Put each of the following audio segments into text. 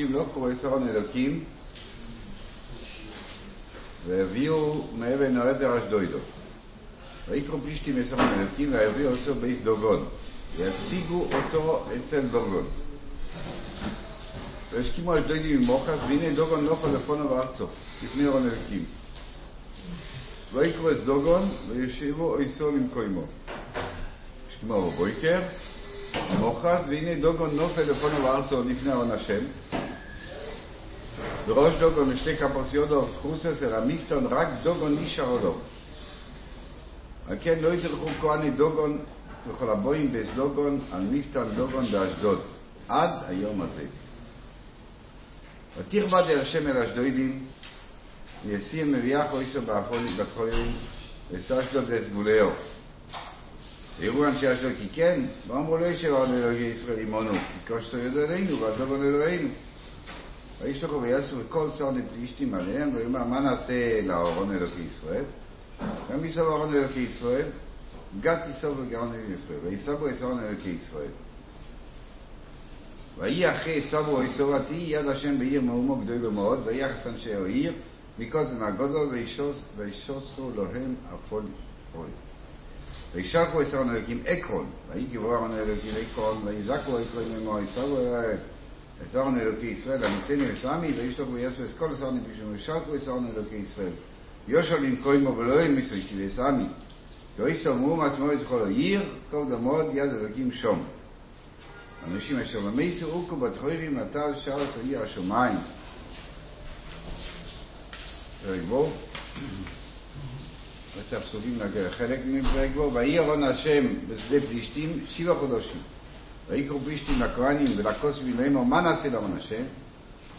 פלישתים לא קורא שרון אלוקים והביאו מאבן העזר אשדוידו. ויקרו פלישתים מסרון אלוקים והביאו אותו בייס דוגון ויציגו אותו אצל דוגון. והשכימו אשדוידים ממוחס והנה דוגון נופל לפונו בארצו לפני אורון אלוקים. ויקרו את דוגון וישיבו איסו למקוימו. השכימו בבויקר מוחס והנה דוגון נופל לפונו בארצו לפני אורון השם וראש דוגון ושתי כפוס יודו חוסס אל המקטון רק דוגון נשאר לו. על כן לא יתלכו כהני דוגון וכל הבואים בס דוגון על מקטון דוגון באשדוד עד היום הזה. ותכבד אל השם אל אשדודים וישים מביאה חויסו בת חולים וסשדוד לסגולהו. ויראו אנשי אשדוד כי כן, ואמרו לא ישב על אלוהי ישראל עמנו, כי כושתו יודע עלינו ועל דוגון אלוהינו. וישלחו ויעשו כל שר לפלישתים עליהם, ויאמר מה נעשה לאהרון אלוקי ישראל? יסוב אהרון אלוקי ישראל, גת יסוב לגאון אלוקי ישראל, ויסבו אהרון אלוקי ישראל. ויהי אחרי סבו יסובתי יד השם בעיר מאומו גדולו מאוד, ויחס אנשי העיר מקודם מהגודל וישוסו להם אפול אוי. וישלחו אהרון אלוקים עקרון, ויהי גיבור אהרון אלוקים עקרון, ויזעקו עקרון עמו, יסבו אליהם אסרון אלוקי ישראל, הניסינו לסמי, וישלחו ויעשו את כל אסרון פשעו, ושלחו אסרון אלוקי ישראל. יושע לנקוימו ולא ימיסו איתי לסמי. ואיסו מאומץ מועד כל העיר, טוב דמוד יד אלוקים שום. אנשים אשר למיסו אוקו בתחוירים נטל שרס העיר השמיים. פרק בו. רצף נגר חלק מפרק בו. ויהי ארון השם בשדה פלישתים שבעה חודשים. ויקרו פלישתים לכהנים ולכוסבים לאמור מה נעשה השם?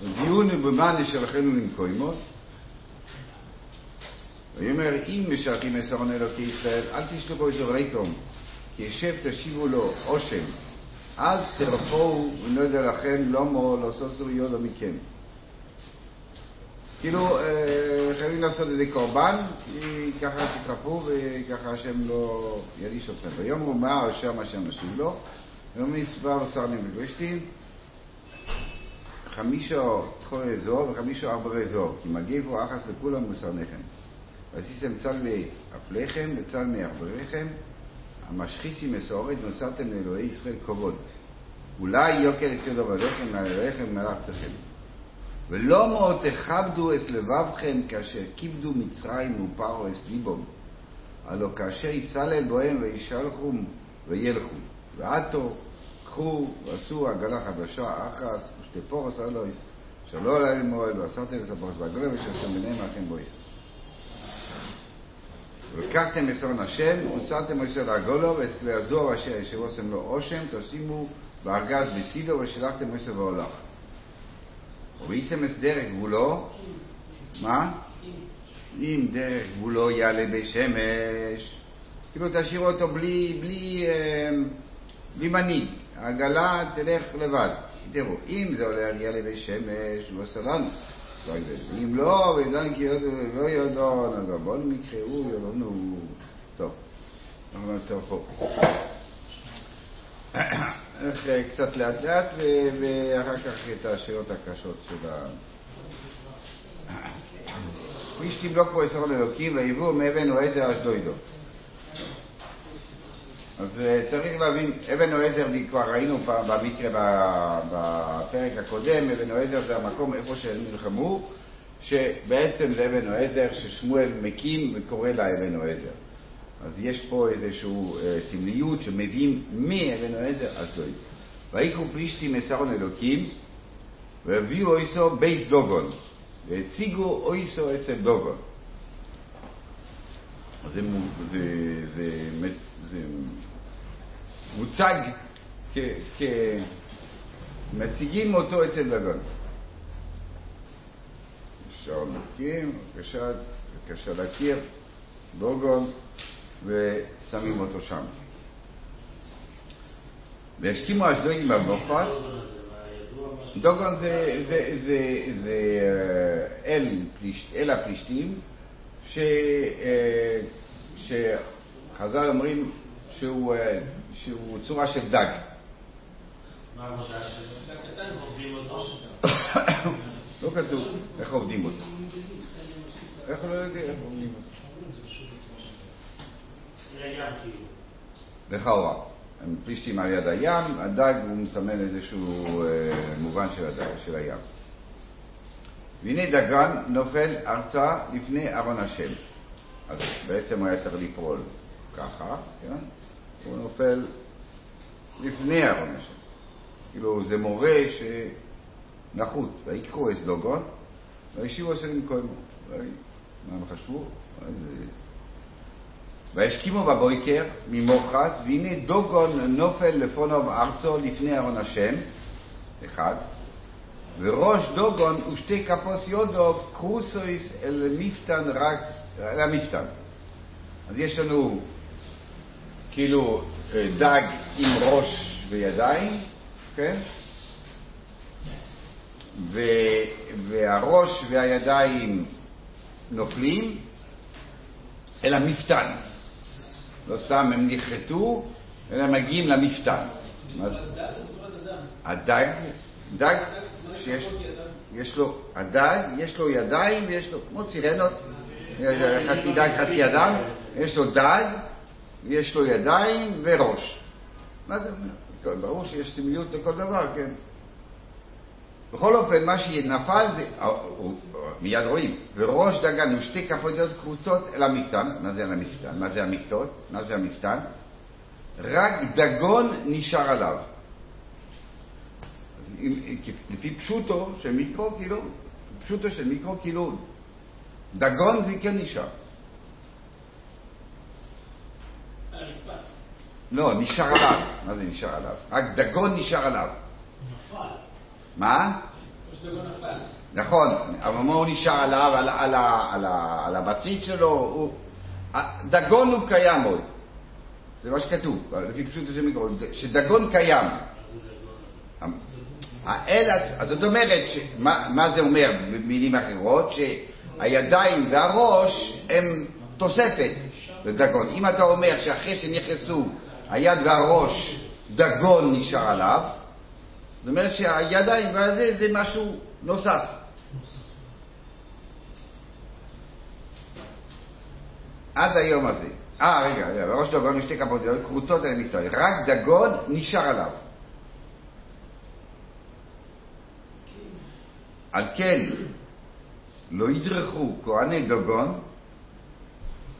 ודיונו במה נשלחנו למקוימות. ויאמר אם משרתים את ארון אלוקי ישראל אל תשלחו איזו ריקום כי ישב תשיבו לו עושם אל תרפאו ולא יודע לכם לא מו לא סוסו יודו מכם. כאילו חייבים לעשות איזה קורבן כי ככה תתרפאו וככה השם לא ידיש אתכם. ויאמרו מה השם השם משיב לו ומספר סרנים ופלשתים חמישו תחול אזור וחמישו ארבע אזור. כי מגיבו אחס לכולם מוסרניכם ועשיתם צל מאפליכם וצל מארבריכם המשחיצי מסורת ונוסעתם לאלוהי ישראל כבוד. אולי יוקר יסודו בלחם מעל אלוהיכם ומעל ארצכם ולא מאוד תכבדו את לבבכם כאשר כיבדו מצרים ופרו את ליבום הלא כאשר יסלל בוהם וישלחו וילכו ועתו קחו ועשו עגלה חדשה אחס ושתי פורס אלוהיס שלא עלה למועל ועשרתם את הפורס בעגלה ושעשתם ביניהם לכם בויס ולקחתם מסרון השם ושמתם אשר לעגולו ואת הזוהר אשר ישבוסם לו עושם תשימו בארגז בצידו ושלחתם אשר והולך. את דרך גבולו מה? אם דרך גבולו יעלה בשמש. כאילו תשאירו אותו בלי, בלי, מנהיג, העגלה תלך לבד. תראו, אם זה עולה על יעלה בשמש, הוא עושה לנו. אם לא, ודן כי לא יודעו, בואו נקראו, יודענו. טוב, אנחנו נעשה פה. איך קצת לאט לאט, ואחר כך את השאלות הקשות של ה... איש תמלוק פה עשרון אלוקים, ויבואו מאבן או עזר אשדוידו. אז צריך להבין, אבן עזר, כבר ראינו במקרה בפרק הקודם, אבן עזר זה המקום איפה שהם נלחמו, שבעצם זה אבן עזר ששמואל מקים וקורא לה אבן עזר. אז יש פה איזושהי סמליות שמביאים מאבן עזר אז לא יהיה. ויקחו פלישתים מסרון אלוקים והביאו אויסו בייס דוגון והציגו אויסו אצל דוגון. זה, זה, זה, זה מוצג כמציגים אותו אצל דגון. אפשר להקים, בבקשה, בבקשה להכיר, דוגון, ושמים אותו שם. והשכימו אשדודים במוחס. דוגון זה, זה, זה, זה אל, פלישט, אל הפלישתים, ש, שחז"ל אומרים שהוא, שהוא צורה של דג. אותו. לא כתוב איך עובדים אותו. איך לא יודע איך עובדים אותו? לכאורה. הם פלישתים על יד הים, הדג הוא מסמל איזשהו אה, מובן של, הדג, של הים. והנה דגן נופל ארצה לפני ארון השם. אז בעצם הוא היה צריך ליפול ככה, כן? הוא נופל לפני ארון השם. כאילו זה מורה שנחות, ויקחו את דוגון, והשיבו אשר למקומו. מה הם חשבו? וישכימו בבויקר ממוחס, והנה דוגון נופל לפונו ארצו לפני ארון השם, אחד, וראש דוגון ושתי כפוס יודו קרוסויס אל מפתן רק, אל המפתן. אז יש לנו כאילו דג עם ראש וידיים, כן? ו, והראש והידיים נופלים אל המפתן. לא סתם הם נחרטו, אלא מגיעים למפתן. הדג, דג שיש יש לו, הדג, יש לו ידיים ויש לו, כמו סירנות, חצי דג, חצי אדם, יש לו דג, יש לו ידיים וראש. מה זה אומר? ברור שיש סמליות לכל דבר, כן. בכל אופן, מה שנפל זה, אה, מיד רואים, וראש דגן ושתי כפות קבוצות אל המפתן, מה זה המפתן? מה זה המקטות? מה זה המפתן? רק דגון נשאר עליו. לפי פשוטו של מיקרו, כאילו, פשוטו של מיקרו, כאילו, דגון זה כן נשאר. לא, נשאר עליו. מה זה נשאר עליו? רק דגון נשאר עליו. נפל. מה? נכון, אבל מה הוא נשאר עליו, על, על, על, על הבסיס שלו? הוא, דגון הוא קיים עוד. זה מה שכתוב, לפי פשוט זה מיקרו, שדגון קיים. האל, אז זאת אומרת, מה, מה זה אומר במילים אחרות? שהידיים והראש הם תוספת לדגון. אם אתה אומר שאחרי שנכנסו היד והראש, דגון נשאר עליו, זאת אומרת שהידיים והזה זה משהו נוסף. עד היום הזה. אה, רגע, בראש דגון יש שתי כפות כרותות על המצרים. רק דגון נשאר עליו. על כן לא ידרכו כהני דוגון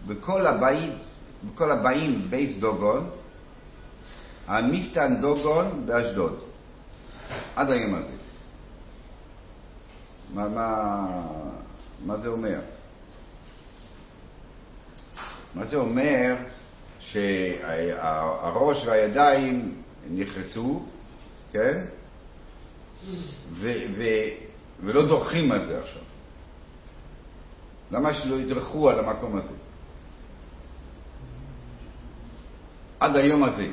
בכל הבית, בכל הבאים בייס דוגון, המפתן דוגון באשדוד. עד היום הזה. מה, מה, מה זה אומר? מה זה אומר שהראש והידיים נכנסו, כן? ו, ו, ולא דורכים על זה עכשיו. למה שלא ידרכו על המקום הזה? עד היום הזה.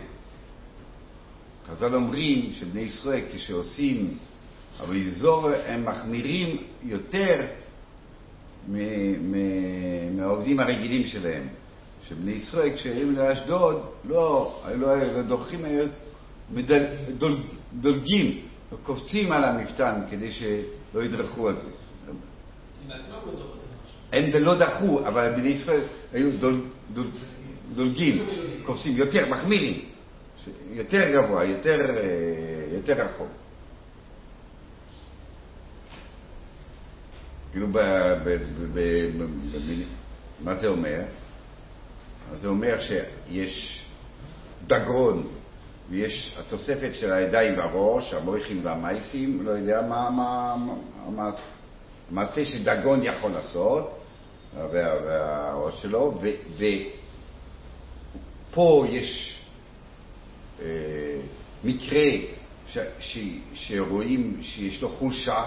חז"ל אומרים שבני ישראל כשעושים אביזור הם מחמירים יותר מהעובדים הרגילים שלהם. שבני ישראל כשהם לאשדוד לא, לא, לא דוחים, מדל, דול, דולגים, קופצים על המפתן כדי שלא ידרכו על זה. הם לא דחו, אבל בני ישראל היו דול, דול, דולגים, קופצים יותר, מחמירים. יותר גבוה, יותר, אה, יותר רחוק. כאילו, ב, ב, ב, ב, מה זה אומר? זה אומר שיש דגרון ויש התוספת של הידיים והראש, המויכים והמייסים, לא יודע מה, מה, מה, המעשה שדגון יכול לעשות, וה, והראש שלו, ופה יש אה, מקרה ש, ש, שרואים שיש לו חולשה,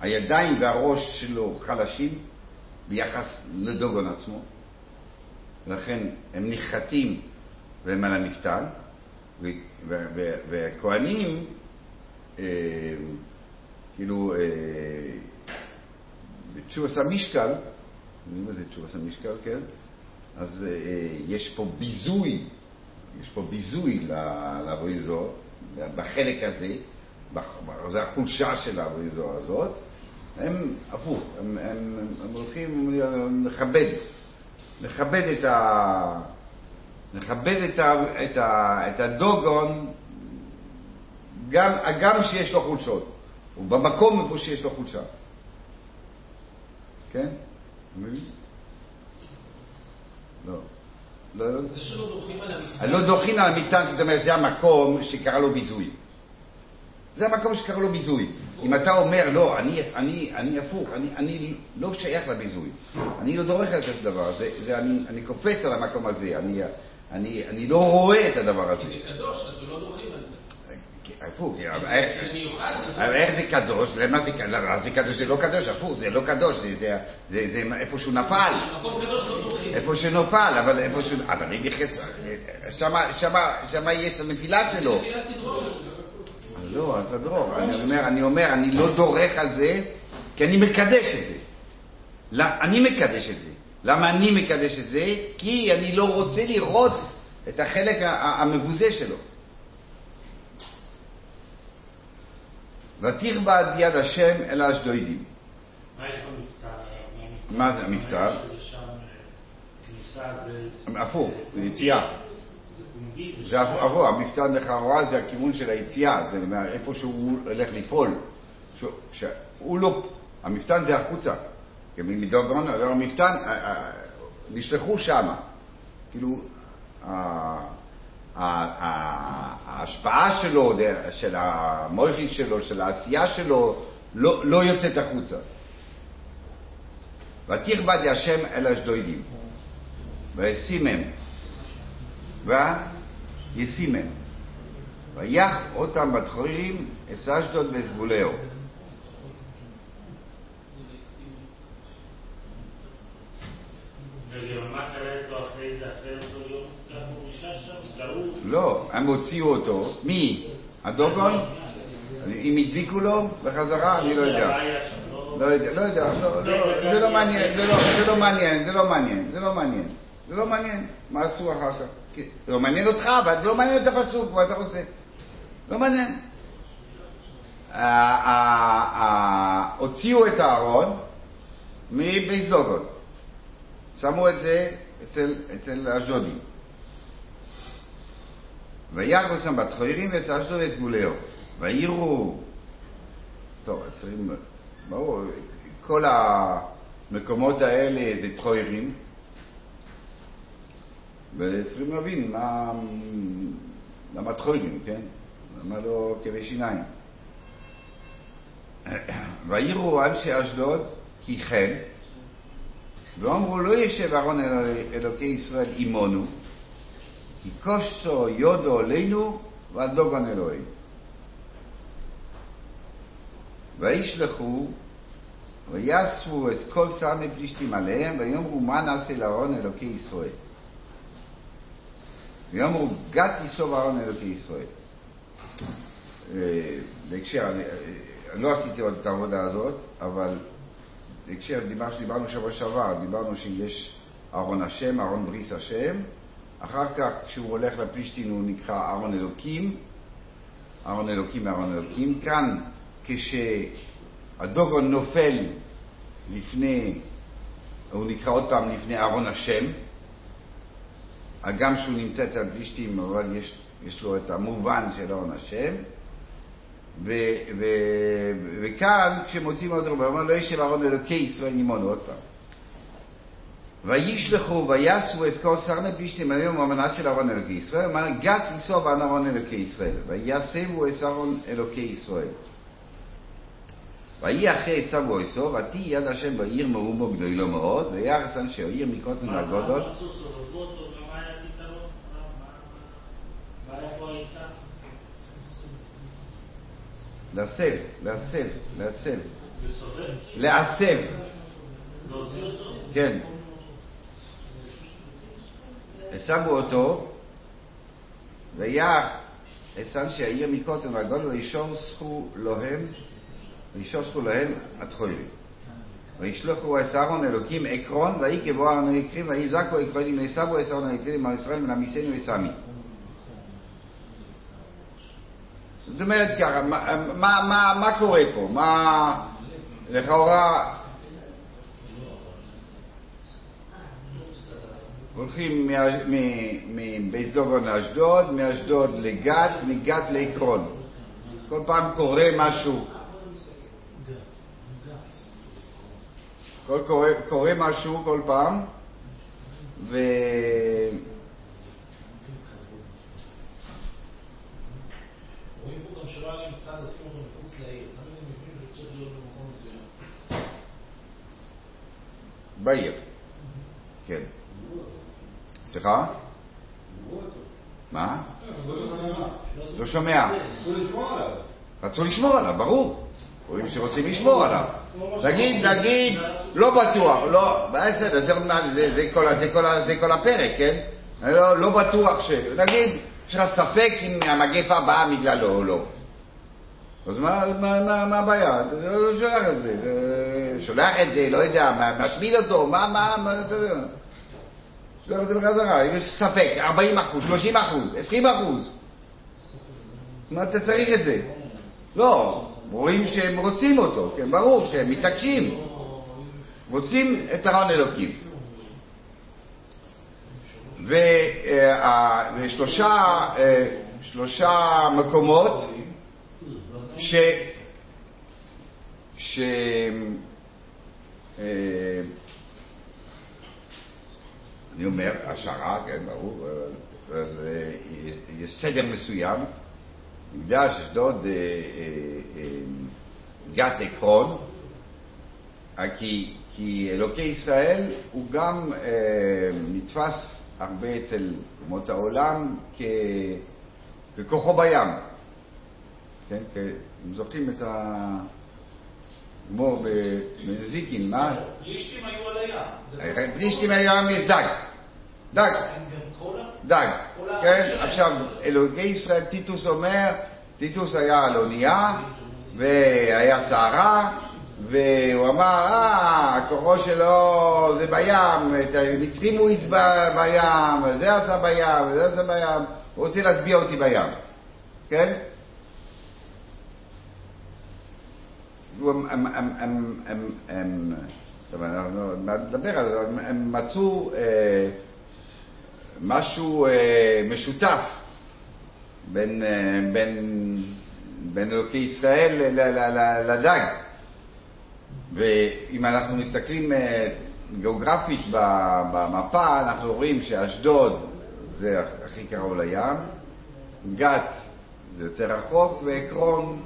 הידיים והראש שלו חלשים ביחס לדוגון עצמו, ולכן הם נחתים והם על המפתן, והכוהנים, אה, כאילו, אה, בתשובס המשקל, מה זה תשובס המשקל, כן? אז אה, יש פה ביזוי, יש פה ביזוי לאבויזו, בחלק הזה, זה החולשה של האריזו הזאת, הם הפוך, הם, הם, הם הולכים לכבד, לכבד את, ה, לכבד את, ה, את, ה, את הדוגון גם, גם שיש לו חולשות, ובמקום איפה שיש לו חולשה. כן? לא. לא, לא. זה שלא דוחים על המטען. לא דוחים על המטען, זאת אומרת, זה המקום שקרה לו ביזוי. זה המקום שקרה לו ביזוי. אם אתה אומר, לא, אני, אני, אני הפוך, אני, אני לא שייך לביזוי, אני לא דורך על כזה דבר, זה, זה, אני, אני קופץ על המקום הזה, אני, אני, אני לא רואה את הדבר הזה. כי זה קדוש, אז לא דוחים על זה. הפוך, אבל איך זה קדוש? למה זה קדוש? זה קדוש, זה לא קדוש, הפוך, זה לא קדוש, זה איפה שהוא נפל. לא. איפה שנופל, אבל איפה שהוא... אבל אני נכנס... שמה יש הנפילה שלו. לא, אז הדרור. אני אומר, אני אומר, אני לא דורך על זה, כי אני מקדש את זה. אני מקדש את זה. למה אני מקדש את זה? כי אני לא רוצה לראות את החלק המבוזה שלו. ותרבד יד השם אל האשדוידים. מה זה המפטר? הפוך, זה יציאה. זה הפוך, המפטר לכאורה זה הכיוון של היציאה, זה איפה שהוא הולך לפעול. שהוא לא, המפתן זה החוצה. מדרגון, המפתן, נשלחו שמה. כאילו, ההשפעה שלו, של המויכית שלו, של העשייה שלו, לא, לא יוצאת החוצה. ותכבד השם אל אשדודים, וישימם, וישימם, ויח אותם בתחורים, את אשדוד וסגולהו. לא, הם הוציאו אותו. מי? הדוגון? אם הדביקו לו בחזרה? אני לא יודע. לא יודע, לא יודע, זה לא מעניין, זה לא מעניין, זה לא מעניין, זה לא מעניין. זה לא מעניין, מה עשו אחר כך? זה לא מעניין אותך, אבל זה לא מעניין את הפסוק, מה אתה רוצה? לא מעניין. הוציאו את הארון מבית זוגון. שמו את זה אצל אשדודים. ויחו שם בתחוירים וסשתו וסגולהו. ויראו, טוב, עשרים, ברור, כל המקומות האלה זה תחוירים, וצריכים להבין מה, למה תחוירים, כן? למה לא כאבי שיניים? ויראו אנשי אשדוד כי כן, ואמרו לא ישב אהרון אלוקי ישראל עמנו, כי כוסו יודו עלינו ועל דוגן אלוהים. וישלחו ויאספו את כל סמי פלישתים עליהם ויאמרו מה נעשה לאהרון אלוקי ישראל. ויאמרו גת יסוב אהרון אלוקי ישראל. בהקשר, אני לא עשיתי עוד את העבודה הזאת, אבל בהקשר, דיברנו שבוע שעבר, דיברנו שיש אהרון השם, אהרון בריס השם, אחר כך, כשהוא הולך לפלישתין, הוא נקרא ארון אלוקים, ארון אלוקים, ארון אלוקים. כאן, כשהדוגון נופל לפני, הוא נקרא עוד פעם לפני ארון השם, הגם שהוא נמצא אצל הפלישתים, אבל יש, יש לו את המובן של ארון השם. ו, ו, וכאן, כשמוצאים אותו, הוא אומר, לא ישב ארון אלוקי ישראל נימונו, עוד פעם. וישלחו ויעשו אזכור סרנה פלישתים היום אמנת של ארון אלוקי ישראל, אמר גת יסוב על ארון אלוקי ישראל, ויסבו את ארון אלוקי ישראל. ויהי אחרי עשו עשו, ותהי יד השם בעיר מאומו גדולו מאוד, ויחס אנשי העיר מקוטן והגודות. להסב, להסב, להסב. להסב. כן. ושמו אותו, ויח אסן שהעיר מקוטן והגול וישורסכו להם, וישורסכו להם התחולים. וישלחו את אהרון אלוקים עקרון, ויהי כבוא אלוקים, ויהי זקו עקרונים, ויסבו אהרון אלוקים על ישראל ונמיסנו וסמי. זאת אומרת ככה, מה קורה פה? מה לכאורה... הולכים מבית זוגון לאשדוד, מאשדוד לגת, מגת לעקרון. כל פעם קורה משהו. כל קורה, קורה משהו כל פעם, ו... רואים פה גם שלא היה להם צעד לשים אותו מחוץ לעיר. תמיד הם מבינים שצריך להיות במקום מסוים. בעיר. כן. סליחה? מה? לא שומע. רצו לשמור עליו, ברור. רואים שרוצים לשמור עליו. נגיד, נגיד, לא בטוח, לא, בסדר, זה, כל, הפרק, כן? לא, לא בטוח ש... נגיד, יש לך ספק אם המגפה באה בגללו או לא. אז מה, הבעיה? לא שולח את זה, שולח את זה, לא יודע, משמיד אותו, מה, מה, מה, אתה יודע. שולח את זה בחזרה, אם יש ספק, 40 אחוז, 30 אחוז, 20 אחוז. מה אתה צריך את זה? לא, רואים שהם רוצים אותו, כן, ברור שהם מתעקשים. רוצים את ארון אלוקים. וה- ושלושה אה, שלושה מקומות ש... ש... אה, אני אומר, השערה, כן, ברור, אבל- אבל אה, יש סדר מסוים. מקדש, אשדוד, אה, אה, אה, גת עקרון, אה, כי, כי אלוקי ישראל הוא גם אה, נתפס הרבה אצל אומות העולם כ, ככוחו בים. כן, אתם זוכרים את הגמור בנזיקין, מה? פלישתים היו על הים. לא- אה, פלישתים היום יש דג. דג. הם? דג. כן. עכשיו, אלוקי ישראל, טיטוס אומר, טיטוס היה על אונייה, והיה סערה, והוא אמר, אה, כוחו שלו זה בים, את המצרים הוא יטבע בים, וזה עשה בים, וזה עשה בים, הוא רוצה להטביע אותי בים, כן? הם, הם, הם, הם, הם, הם, על זה, הם, הם מצאו אה, משהו אה, משותף בין, אה, בין, בין אלוקי ישראל לדג. ואם אנחנו מסתכלים אה, גיאוגרפית במפה, אנחנו רואים שאשדוד זה הכי קרוב לים, גת זה יותר רחוק, ועקרון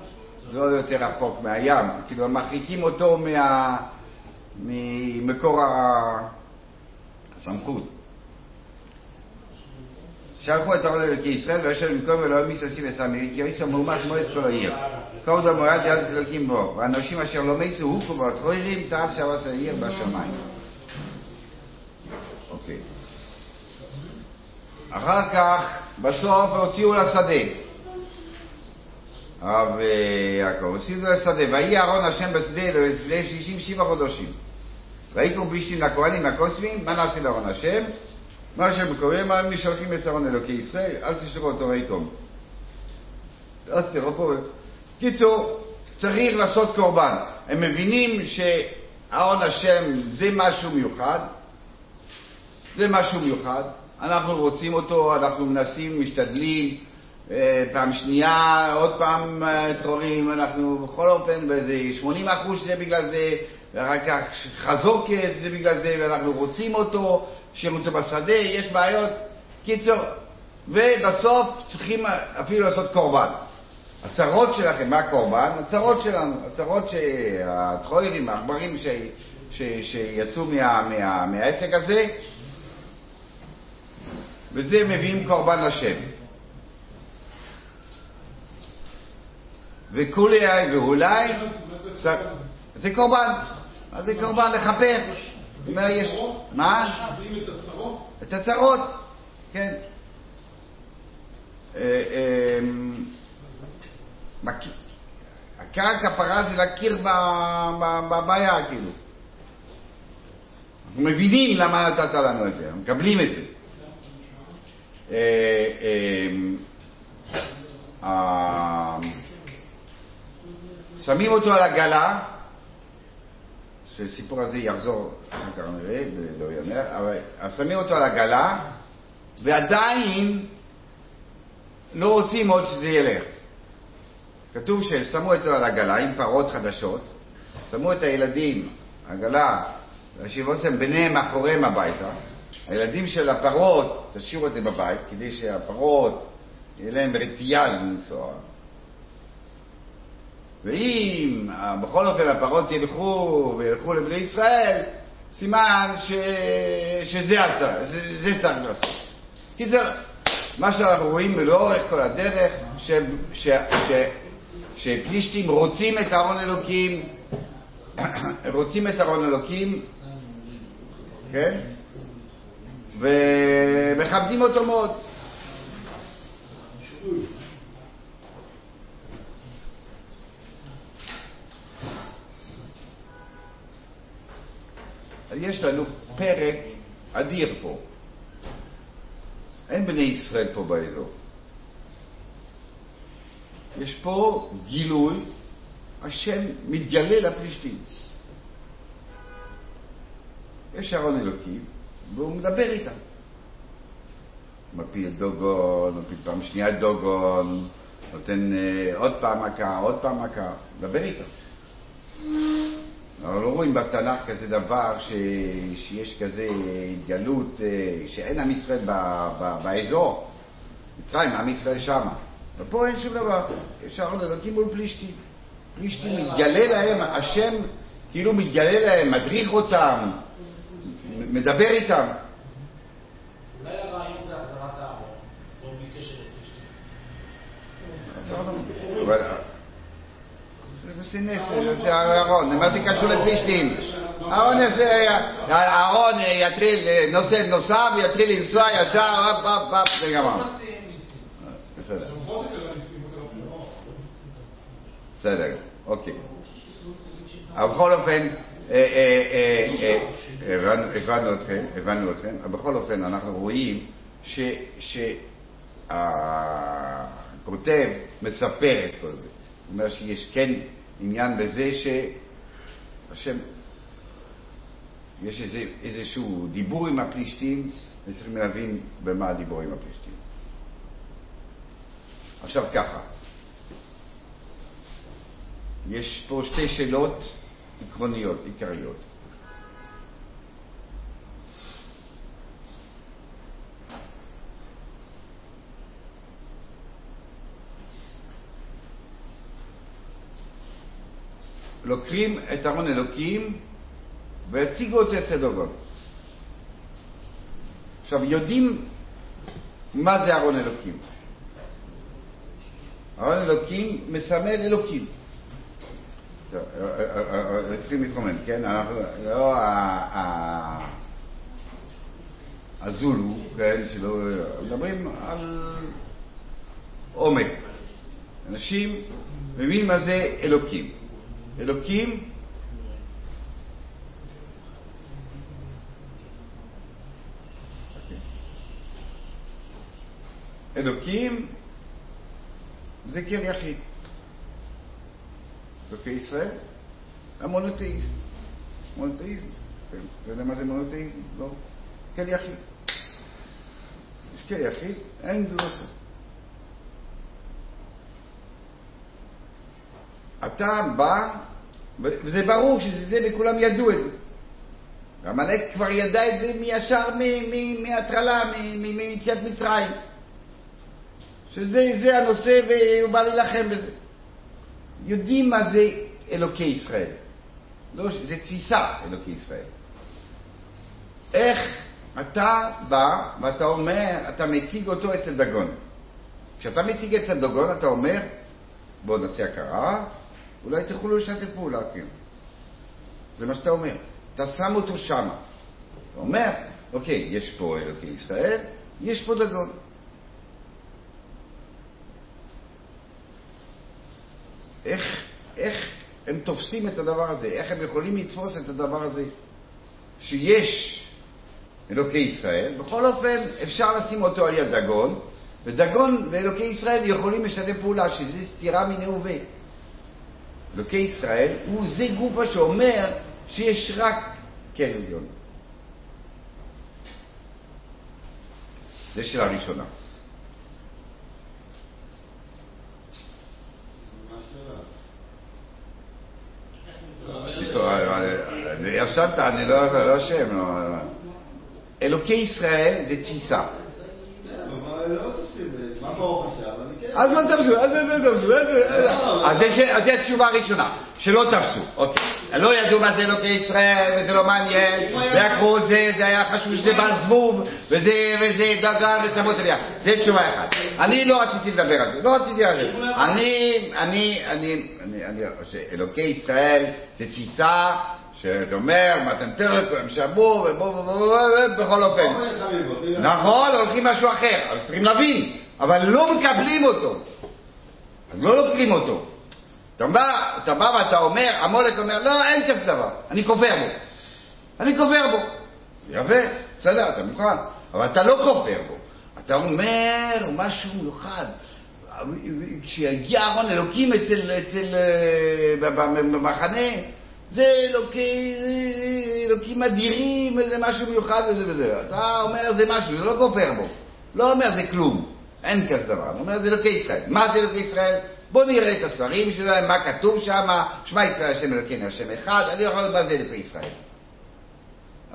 זה עוד יותר רחוק מהים. כאילו, מרחיקים אותו מה... ממקור הסמכות. שלחו את העולם אלוקי ישראל, וישב במקום אלוהים מסוסים וסמי, כי יש מהומש מועץ כל העיר. כל דם מורד יד אלוקים בו, ואנשים אשר לא מסו הוכו בתחוירים, טעם שבס העיר בשמיים. אוקיי. אחר כך, בסוף הוציאו לשדה. הרב יעקב, הוציאו לשדה, ויהי אהרון השם בשדה לפני שישים שבעה חודשים. ויקרו פלישתים לכהנים לקוסמים, מה נעשה לאהרון השם? מה שמקוראים, מה הם נשלחים לשרון אלוקי ישראל, אל תשלחו אותו ויקום. אז תראו פה. קיצור, צריך לעשות קורבן. הם מבינים שההון השם זה משהו מיוחד, זה משהו מיוחד, אנחנו רוצים אותו, אנחנו מנסים, משתדלים, אה, פעם שנייה, עוד פעם אה, טרורים, אנחנו בכל אופן, באיזה 80 אחוז שזה בגלל זה, ואחר כך חזוקת זה בגלל זה, ואנחנו רוצים אותו, שיהיה אותו בשדה, יש בעיות. קיצור, ובסוף צריכים אפילו לעשות קורבן. הצרות שלכם, מה הקורבן? הצרות שלנו, הצרות שהטרוירים, העכברים ש, ש, שיצאו מה, מה, מהעסק הזה, וזה מביאים קורבן לשם. וכולי ואולי, זה קורבן, זה קורבן? לכפר. אומר, יש, מה? את הצרות? את הצרות, כן. אה, מכיר- הקרקע פרה זה להכיר בבעיה, כאילו. אנחנו מבינים למה נתת לנו את זה, אנחנו מקבלים את זה. אה, אה, שמים אותו על עגלה, שהסיפור הזה יחזור נראה, לא ייאמר, אבל שמים אותו על עגלה, ועדיין לא רוצים עוד שזה ילך. כתוב שהם שמו אותו על עגלה עם פרות חדשות, שמו את הילדים, עגלה, והשיבוצם ביניהם מאחוריהם הביתה. הילדים של הפרות, תשאירו את זה בבית, כדי שהפרות, יהיה להם רתיעה לנסוע. ואם אה, בכל אופן הפרות ילכו וילכו לבני ישראל, סימן ש... שזה זה, זה צריך לעשות. קיצר, מה שאנחנו רואים לאורך כל הדרך, ש... ש... ש... שפלישתים רוצים את ארון אלוקים, רוצים את ארון אלוקים, כן? ומכבדים אותו מאוד. יש לנו פרק אדיר פה. אין בני ישראל פה באזור. יש פה גילוי, השם מתגלה לפלישתים. יש ארון אלוקים, והוא מדבר איתם. מפיל דוגון, מפיל פעם שנייה דוגון, נותן אה, עוד פעם מכה, עוד פעם מכה, מדבר איתם. אנחנו לא רואים בתנ"ך כזה דבר ש... שיש כזה התגלות, אה, שאין עם ישראל ב... ב... באזור. מצרים, עם ישראל שמה. ופה אין שום דבר. יש ארון אלוקים מול פלישתים. פלישתים מתגלה להם, השם כאילו מתגלה להם, מדריך אותם, מדבר איתם. אולי הרעיון זה החזרת הארון, לא בלי קשר לפלישתים. אבל... זה אהרון, מה זה קשור לפלישתים? אהרון אהרון יתחיל, נושא נוסע ויתחיל לנסוע ישר, אפ אפ אפ, זה גמר. בסדר. בסדר, אוקיי. אבל בכל אופן, אה, אה, אה, הבנו אתכם, הבנו אתכם, אבל בכל אופן אנחנו רואים שהכותב מספר את כל זה. הוא אומר שיש כן עניין בזה שהשם, יש איזה, איזשהו דיבור עם הפלישתים, וצריכים להבין במה הדיבור עם הפלישתים. עכשיו ככה, יש פה שתי שאלות עקרוניות, עיקריות. לוקחים את ארון אלוקים והציגו אותו אצל דוגון. עכשיו, יודעים מה זה ארון אלוקים. ארון אלוקים מסמל אלוקים. צריכים להתרומם, כן? אנחנו, לא הזולו, כן? שלא... מדברים על עומק. אנשים מבינים מה זה אלוקים. אלוקים אלוקים זה כן יחיד. אלוקי ישראל, המונותאיסט. מונותאיזם. כן, אתה יודע מה זה מונותאיזם? לא. כן יחיד. יש כן יחיד, אין זולתו. אתה בא, וזה ברור שזה זה, וכולם ידעו את זה. עמלק כבר ידע את זה מישר מההטרלה, מיציאת מצרים. שזה הנושא והוא בא להילחם בזה. יודעים מה זה אלוקי ישראל. לא, זה תפיסה אלוקי ישראל. איך אתה בא ואתה אומר, אתה מציג אותו אצל דגון. כשאתה מציג אצל דגון אתה אומר, בואו נעשה הכרה, אולי תוכלו לשתף פעולה, כן. זה מה שאתה אומר. אתה שם אותו שם. אתה אומר, אוקיי, יש פה אלוקי ישראל, יש פה דגון. איך, איך הם תופסים את הדבר הזה? איך הם יכולים לתפוס את הדבר הזה? שיש אלוקי ישראל, בכל אופן אפשר לשים אותו על יד דגון, ודגון ואלוקי ישראל יכולים לשתף פעולה, שזה סתירה מיניה וביה. אלוקי ישראל הוא זה גופה שאומר שיש רק כן עליון. זה שאלה ראשונה. עכשיו תענה, לא לא השם. לא- אלוקי ישראל זה תפיסה. אז לא תפסו, אז לא תפסו, אז זה- זה התשובה הראשונה, שלא תפסו, אוקיי. לא ידעו מה זה אלוקי ישראל, וזה לא מעניין, ועקרו זה, זה היה חשוב שזה בעל זבוב, וזה, דגן וצמות אליה. זה תשובה אחת. אני לא רציתי לדבר על זה, לא רציתי לדבר. אני, אני, אני, אני, אני, שאלוקי ישראל זה תפיסה שאתה אומר, מתן תרק, הם ובוא, ובוא, בכל אופן. נכון, הולכים משהו אחר, אבל צריכים להבין, אבל לא מקבלים אותו. אז לא לוקחים אותו. אתה בא, אתה בא ואתה אומר, המולק אומר, לא, אין כזה דבר, אני כופר בו. אני כופר בו. יפה, בסדר, אתה מוכן. אבל אתה לא כופר בו. אתה אומר משהו מיוחד. כשיגיע ארון אלוקים אצל, אצל, אה, במחנה, זה אלוקי, אלוקים אדירים, זה משהו מיוחד וזה וזה. אתה אומר זה משהו, זה לא כופר בו. לא אומר זה כלום. אין כזה דבר. הוא אומר זה אלוקי ישראל. מה זה אלוקי ישראל? בואו נראה את הספרים שלהם, מה כתוב שם, שמע ישראל השם אלוקינו השם אחד, אני יכול מה זה אלוקי ישראל.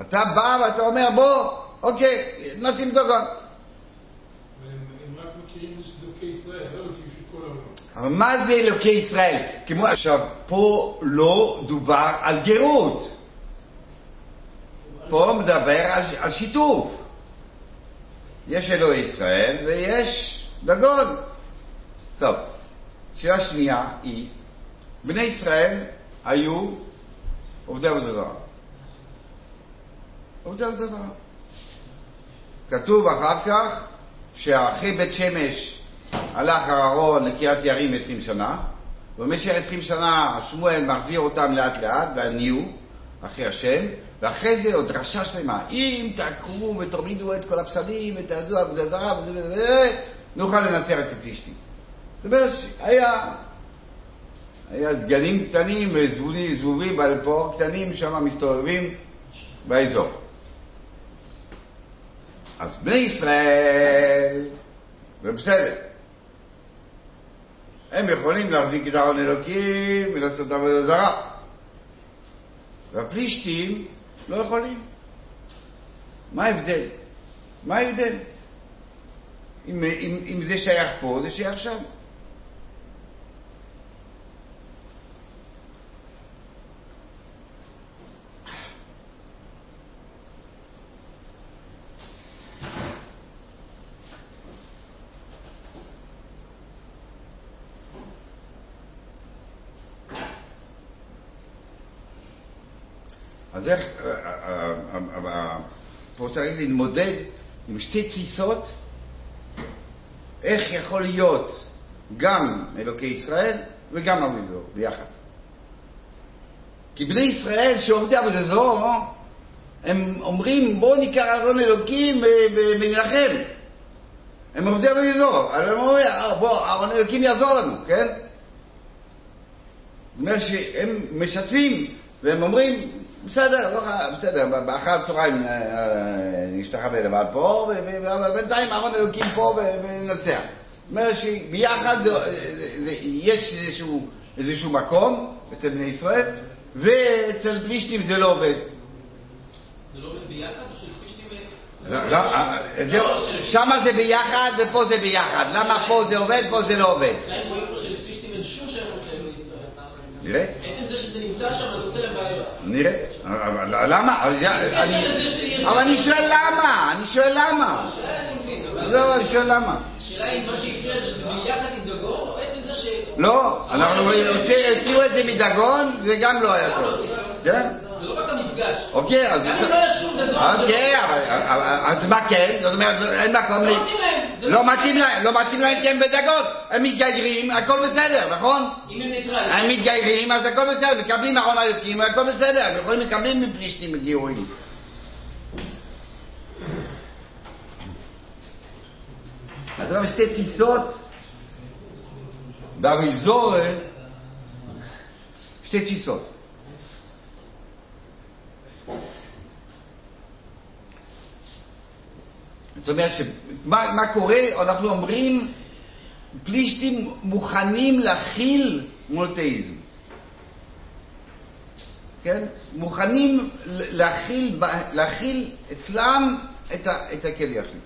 אתה בא ואתה אומר בוא, אוקיי, נשים דוגון. לא. אבל מה זה אלוקי ישראל? כמו עכשיו, פה לא דובר על גרות. פה מדבר על, על שיתוף. יש אלוהי ישראל ויש דגון. טוב, שאלה שנייה היא, בני ישראל היו עובדי עבודה זרה. עובדי עבודה זרה. כתוב אחר כך שאחרי בית שמש הלך אהרון לקריית יערים 20 שנה, ובמשך 20 שנה שמואל מחזיר אותם לאט לאט, והניעו אחרי השם, ואחרי זה עוד דרשה שלמה, אם תעקרו ותורידו את כל הפסלים ותעזו עבודה זרה וזה וזה נוכל לנצח את הפלישתים. זאת אומרת, היה, היה דגנים קטנים וזבובים בעל פה קטנים שם מסתובבים באזור. אז בני ישראל, ובסדר, הם יכולים להחזיק את ארון אלוקים ולעשות עבודה זרה. והפלישתים לא יכולים. מה ההבדל? מה ההבדל? אם, אם, אם זה שייך פה, זה שייך שם. אז איך, אה, אה, אה, אה, פה צריך להתמודד עם שתי תפיסות, איך יכול להיות גם אלוקי ישראל וגם אביזור ביחד. כי בני ישראל שעובדי עבודה זו, הם אומרים בואו ניקח ארון אלוקים ונילחם. הם עובדי עבודה זו, אבל הם אומרים בוא ארון אלוקים יעזור לנו, כן? זאת אומרת שהם משתפים והם אומרים בסדר, לא חייב, בסדר, באחר הצהריים אה, אה, נשתחווה לבד פה, אבל בינתיים ארון אלוקים פה וננצח. זאת אומרת שביחד יש איזשהו, איזשהו מקום אצל בני ישראל, ואצל פלישתים זה לא עובד. זה לא עובד ביחד? או. לא, לא, אה, שמה זה ביחד ופה זה ביחד. למה פה זה עובד, פה זה לא עובד? אולי רואים פה שלפלישתים אין שום שייכות לאלוהי ישראל. נראה, עצם זה שזה נמצא שם, זה עושה להם בעיות. נראה. אבל למה? אבל אני- שואל למה, אני שואל למה. אני אבל... לא, אני שואל למה. השאלה אם מה שהקריאה זה שזה ביחד עם דגון, או עצם זה ש... לא, אנחנו הוציאו הוציאו את זה מדגון, זה גם לא היה טוב. כן? זה לא רק המפגש. אוקיי, אז... גם אם לא היה שום דגון... אוקיי, אבל- אבל- אז מה כן? זאת אומרת, אין מקום לא ל... מתאים להם. זה לא מתאים להם, לא מתאים להם כי הם בדגון. הם מתגיירים, הכל בסדר, נכון? אם הם ניטרלים. הם מתגיירים, אז הכל בסדר, מקבלים ארון אלוקים, הכל בסדר, הם יכולים לקבלים מפלישתים גיורים. עכשיו שתי טיסות באריזור, שתי טיסות. זאת אומרת, שמה, מה קורה? אנחנו אומרים, פלישתים מוכנים להכיל מונותאיזם. כן? מוכנים להכיל, להכיל אצלם את, ה, את הכלי יחיד.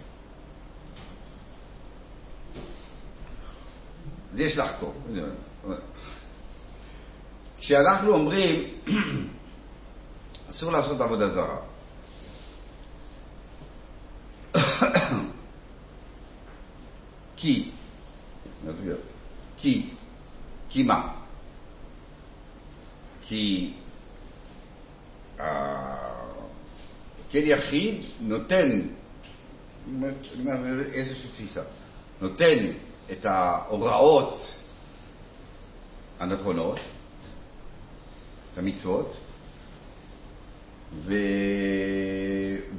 זה יש לחקור. כשאנחנו אומרים, אסור לעשות עבודה זרה. כי, נסביר, כי, כי מה? כי כל יחיד נותן, איזושהי תפיסה, נותן את ההוראות הנכונות, את המצוות, ו...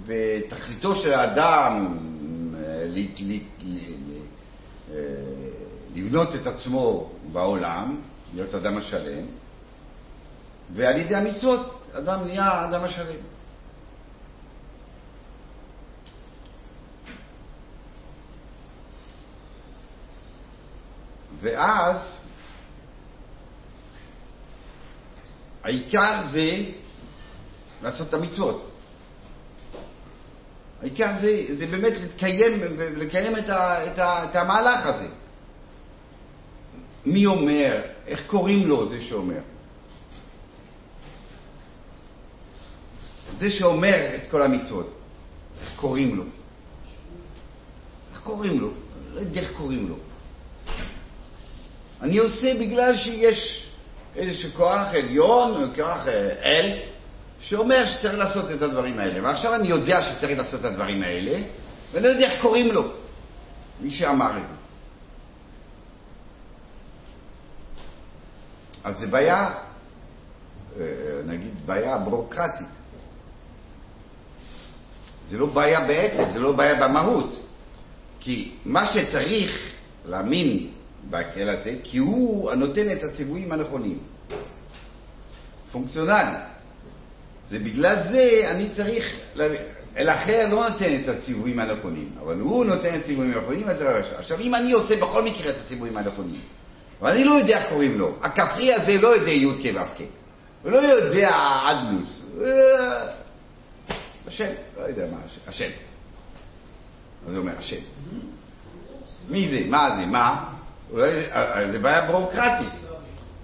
ותכליתו של האדם ל... ל... ל... לבנות את עצמו בעולם, להיות אדם השלם, ועל ידי המצוות אדם נהיה אדם השלם. ואז העיקר זה לעשות את המצוות. העיקר זה, זה באמת לקיים, לקיים את, ה, את, ה, את המהלך הזה. מי אומר? איך קוראים לו זה שאומר? זה שאומר את כל המצוות, איך קוראים לו? איך קוראים לו? לא יודע איך קוראים לו. אני עושה בגלל שיש איזשהו כוח עליון, כוח אל, שאומר שצריך לעשות את הדברים האלה. ועכשיו אני יודע שצריך לעשות את הדברים האלה, ואני לא יודע איך קוראים לו, מי שאמר את זה. אז זה בעיה, נגיד, בעיה ברוקרטית. זה לא בעיה בעצם, זה לא בעיה במהות. כי מה שצריך להאמין בהקהל הזה, כי הוא הנותן את הציוויים הנכונים. פונקציונלי. זה בגלל זה אני צריך, אל אחר לא נותן את הציוויים הנכונים, אבל הוא נותן את הציוויים הנכונים, אז עכשיו אם אני עושה בכל מקרה את הציוויים הנכונים, אבל אני לא יודע איך קוראים לו, הכפרי הזה לא יודע י"ק ו"ק, הוא לא יודע אדנוס, השם, לא יודע מה השם. אז הוא אומר, השם. מי זה? מה זה? מה? אולי זה בעיה ברוקרטית.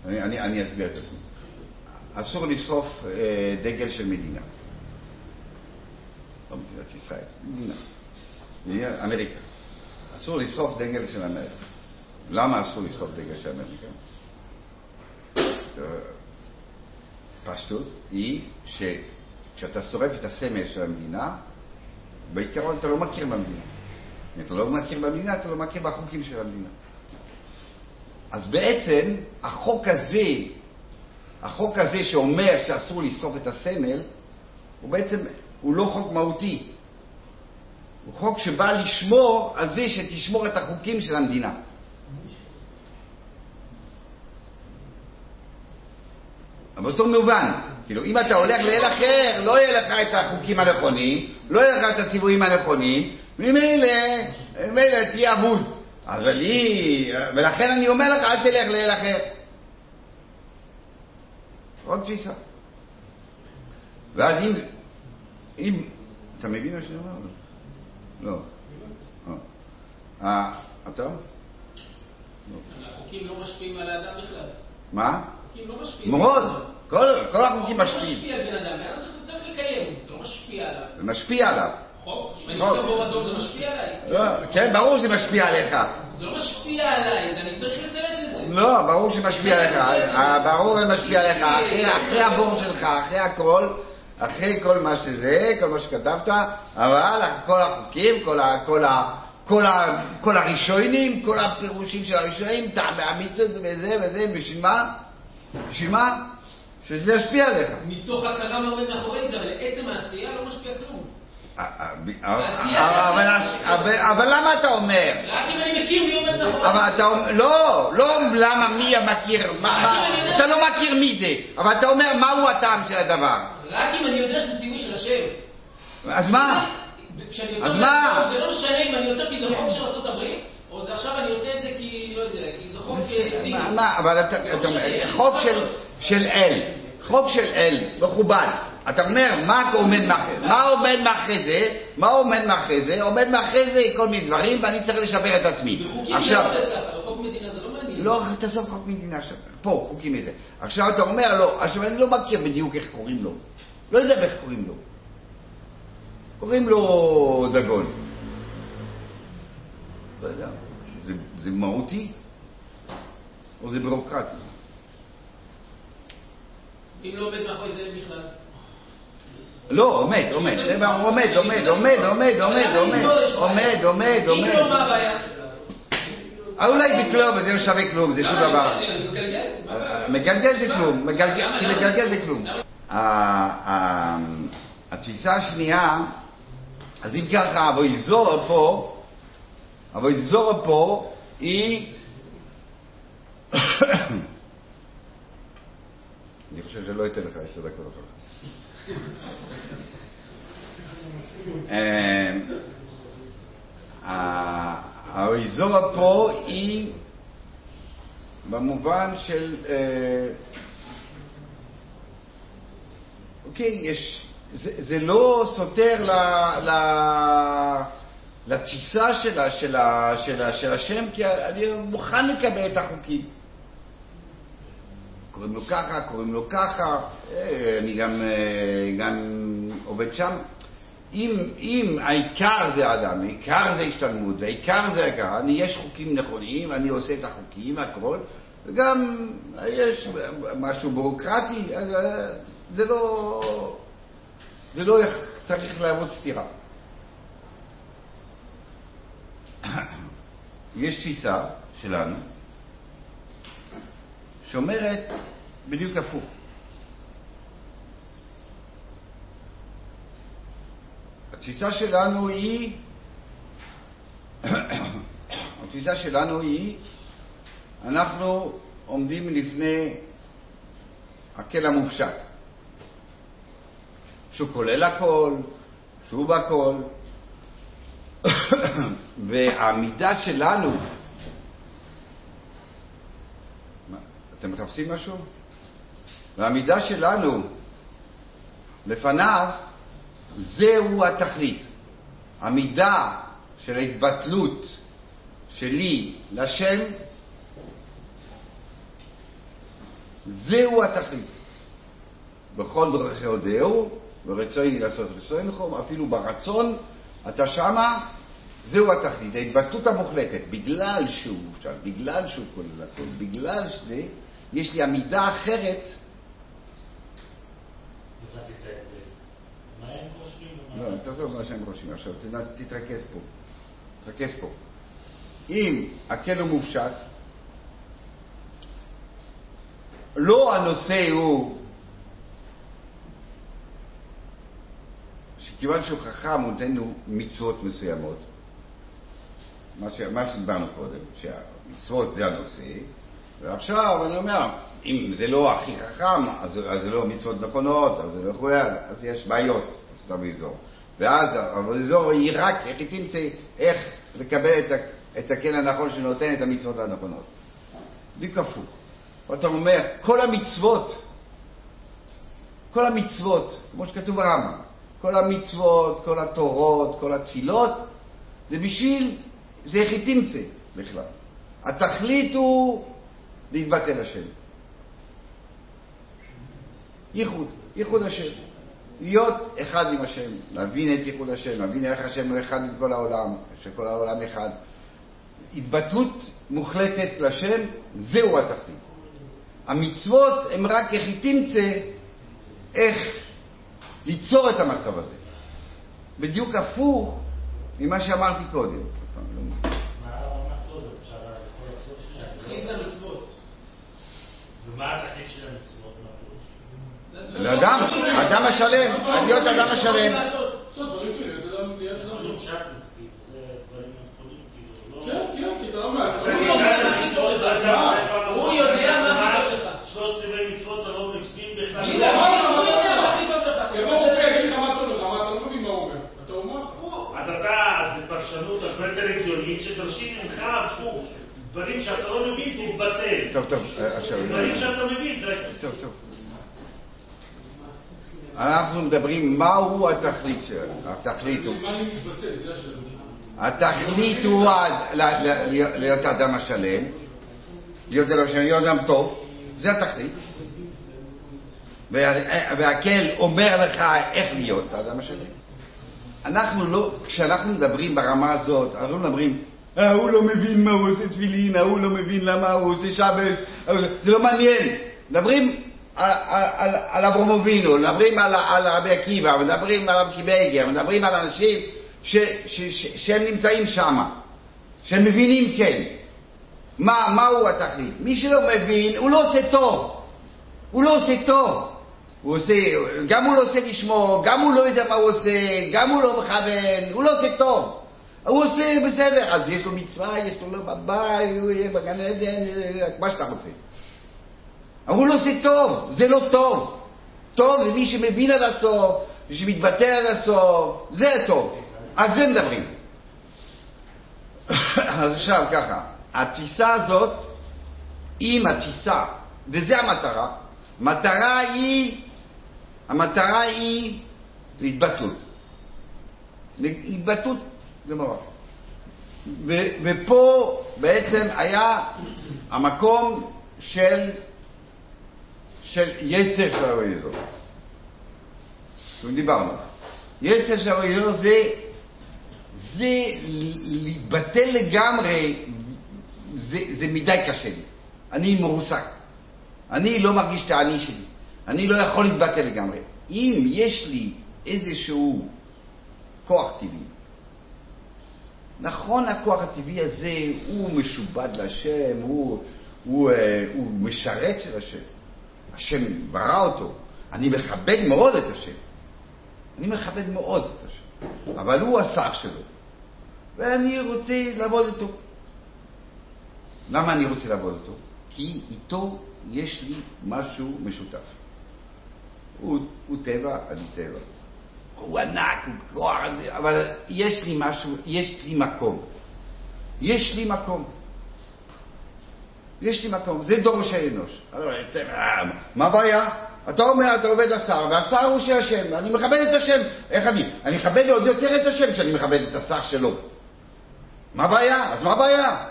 אני, אני, אני אסביר את עצמי. אסור לשרוף אה, דגל של מדינה. לא מדינת ישראל, מדינה. מדינה אמריקה. אסור לשרוף דגל של אמריקה. למה אסור לשרוף דגל של אמריקה? פשטות היא ש... כשאתה שורף את הסמל של המדינה, בעיקרון אתה לא מכיר במדינה. אם אתה לא מכיר במדינה, אתה לא מכיר בחוקים של המדינה. אז בעצם החוק הזה, החוק הזה שאומר שאסור לשרוף את הסמל, הוא בעצם, הוא לא חוק מהותי. הוא חוק שבא לשמור על זה שתשמור את החוקים של המדינה. אבל באותו מובן, כאילו, אם אתה הולך לאל אחר, לא יהיה לך את החוקים הנכונים, לא יהיה לך את הציוויים הנכונים, ממילא, ממילא תהיה אבוד. אבל היא, ולכן אני אומר לך, אל תלך לאל אחר. עוד תפיסה. ואז אם, אם, אתה מבין מה שאני אומר? לא. לא. אה, אתה? לא. החוקים לא משפיעים על האדם בכלל. מה? החוקים לא משפיעים. מאוד. כל, החוקים משפיעים. משפיע על בן אדם, בן אדם צריך לקיים, זה לא משפיע עליו. זה משפיע עליו. חוק? אני עושה בור אדום זה משפיע עליי? לא, כן, ברור שזה משפיע עליך. זה לא משפיע עליי, אני צריך את זה. לא, ברור שמשפיע עליך. ברור שזה משפיע עליך. אחרי הבור שלך, אחרי הכל, אחרי כל מה שזה, כל מה שכתבת, אבל כל החוקים, כל הראשונים, כל הפירושים של הראשונים, המצוות וזה וזה, בשביל מה? בשביל מה? שזה ישפיע עליך. מתוך הכרה מה עומד מאחורי זה, אבל עצם העשייה לא משפיע כלום. אבל, למה אתה אומר? רק אם אני מכיר מי עומד נכון. אבל אתה אומר, לא, לא למה מי מכיר, מה, מה, אתה לא מכיר מי זה, אבל אתה אומר מהו הטעם של הדבר. רק אם אני יודע שזה ציווי של השם. אז מה? אז מה? זה לא משנה אם אני יוצא כי זה חוק של ארצות הברית, או זה עכשיו אני עושה את זה כי, לא יודע, כי זה חוק סיני. מה, אבל אתה, אומר, חוק של, של אל, חוק של אל, מכובד. אתה אומר, מה עומד מאחורי מה עומד מאחורי זה? מה עומד מאחורי זה? עומד מאחורי זה כל מיני דברים, ואני צריך לשפר את עצמי. עכשיו, זה לא עובד זה לא. לא, תעזוב חוק מדינה עכשיו. פה, חוקים מזה. עכשיו אתה אומר, לא, עכשיו אני לא מכיר בדיוק איך קוראים לו. לא יודע איך קוראים לו. קוראים לו דגון. לא יודע, זה, זה מהותי או זה בירוקרטי? אם לא עומד מאחורי זה בכלל. לא, עומד, עומד, עומד, עומד, עומד, עומד, עומד, עומד, עומד, לא, עומד. אה, אולי אבל זה לא שווה כלום, זה שום דבר. אני מגלגל. מגלגל זה כלום, מגלגל? כי לגלגל זה כלום. ה- ה- התפיסה השנייה, אז אם ככה, אבויזורה פה, אבויזורה פה היא... אני חושב שלא אתן לך עשר דקות אחר כך. אה, ה- האזורה פה היא במובן של... אה, אוקיי, יש... זה, זה לא סותר ל, ל, לתפיסה שלה, של, ה, של, ה, של השם, כי אני מוכן לקבל את החוקים. קוראים לו ככה, קוראים לו ככה, אה, אני גם, אה, גם עובד שם. אם, אם העיקר זה האדם, העיקר זה השתלמות, והעיקר זה העיקר, אני, יש חוקים נכונים, אני עושה את החוקים, הכל, וגם יש משהו ביורוקרטי, אז אה, זה לא, זה לא צריך להוות סתירה. יש תפיסה שלנו שאומרת בדיוק הפוך. התפיסה שלנו היא, התפיסה שלנו היא, אנחנו עומדים לפני הקל המופשט, שהוא כולל הכל, שהוא בהכל, והעמידה שלנו, מה, אתם מחפשים משהו? והעמידה שלנו לפניו זהו התכלית. המידה של ההתבטלות שלי לשם, זהו התכלית. בכל דרכי הודהו, ורצוני לעשות רצונכם, אפילו ברצון, אתה שמה, זהו התכלית, ההתבטלות המוחלטת. בגלל שהוא מופשט, בגלל שהוא כולל הכל, בגלל שזה, יש לי עמידה אחרת. לא, תעזוב מה שהם חושבים עכשיו, תתרכז פה. תתרכז פה. אם הכלא מופשט, לא הנושא הוא שכיוון שהוא חכם הוא נותן לנו מצוות מסוימות, מה, ש... מה שדיברנו קודם, שהמצוות זה הנושא, ועכשיו אני אומר, אם זה לא הכי חכם, אז, זה לא מצוות נכונות, אז זה לא יכול להיות, אז יש בעיות, אז אתה באזור. ואז האזור היא רק, איך היא תמצא, איך לקבל את, את הכן הנכון שנותן את המצוות הנכונות. בדיוק הפוך. ואתה אומר, כל המצוות, כל המצוות, כמו שכתוב ברמב"ם, כל המצוות, כל התורות, כל התפילות, זה בשביל, זה איך היא תמצא בכלל. התכלית הוא להתבטא לשם. ייחוד, ייחוד השם. להיות אחד עם השם, להבין את ייחוד השם, להבין איך השם הוא אחד עם כל העולם, שכל העולם אחד. התבטאות מוחלטת לשם, זהו התכלית. המצוות הן רק איך היא תמצא איך ליצור את המצב הזה. בדיוק הפוך ממה שאמרתי קודם. לאדם, לא אדם השלם, להיות אדם השלם. הוא אתה אז אתה, אז זו פרשנות הרבה יותר הגיונית שדרשים ממך הפוך. דברים שאתה לא מבין, תתבטל. טוב, טוב, אה, עכשיו... דברים שאתה מבין, זה... טוב, טוב. אנחנו מדברים מהו התכלית שלנו. התכלית הוא... התכלית הוא ה- ל- ל- להיות- האדם השלם, להיות אדם השלם, להיות אדם טוב, זה התכלית. וה- והקל אומר לך איך להיות האדם השלם. אנחנו לא, כשאנחנו מדברים ברמה הזאת, אנחנו לא מדברים, ההוא לא מבין מה הוא עושה תפילין, ההוא לא מבין למה הוא עושה שבס, לא-" זה לא מעניין. מדברים על, אברהם אבינו, מדברים על, רבי עקיבא, מדברים על רבי קיבייגר, מדברים על אנשים שהם נמצאים שם, שהם מבינים כן. מה, מהו התכלית? מי שלא מבין, הוא לא עושה טוב. הוא לא עושה טוב. הוא עושה, גם הוא לא עושה לשמו, גם הוא לא יודע מה הוא עושה, גם הוא לא מכוון, הוא לא עושה טוב. הוא עושה בסדר, אז יש לו מצווה, יש לו לא בבית, הוא יהיה בגן עדן, מה שאתה רוצה. אבל הוא לא עושה טוב, זה לא טוב. טוב זה מי שמבין עד הסוף, מי שמתבטא עד הסוף, זה טוב. על זה מדברים. אז עכשיו ככה, התפיסה הזאת, אם התפיסה, וזה המטרה, מטרה היא, המטרה היא התבטאות. התבטאות גמורה. ו- ופה בעצם היה המקום של, של יצר של האויזו. דיברנו. יצר של האויזו זה, זה להתבטל לגמרי, זה, זה מדי קשה לי. אני מרוסק. אני לא מרגיש את האני שלי. אני לא יכול להתבטא לגמרי. אם יש לי איזשהו כוח טבעי, נכון הכוח הטבעי הזה הוא משובד להשם, הוא, הוא, אה, הוא משרת של השם. השם ברא אותו. אני מכבד מאוד את השם. אני מכבד מאוד את השם. אבל הוא השר שלו. ואני רוצה לעבוד איתו. למה אני רוצה לעבוד איתו? כי איתו יש לי משהו משותף. הוא, הוא טבע, אני טבע. הוא ענק, הוא כוח, אבל יש לי משהו, יש לי מקום. יש לי מקום. יש לי מקום, זה דורש האנוש. מה הבעיה? אתה אומר, אתה עובד השר, והשר הוא של השם, ואני מכבד את השם. איך אני? אני מכבד עוד יותר את השם כשאני מכבד את השר שלו. מה הבעיה? אז מה הבעיה?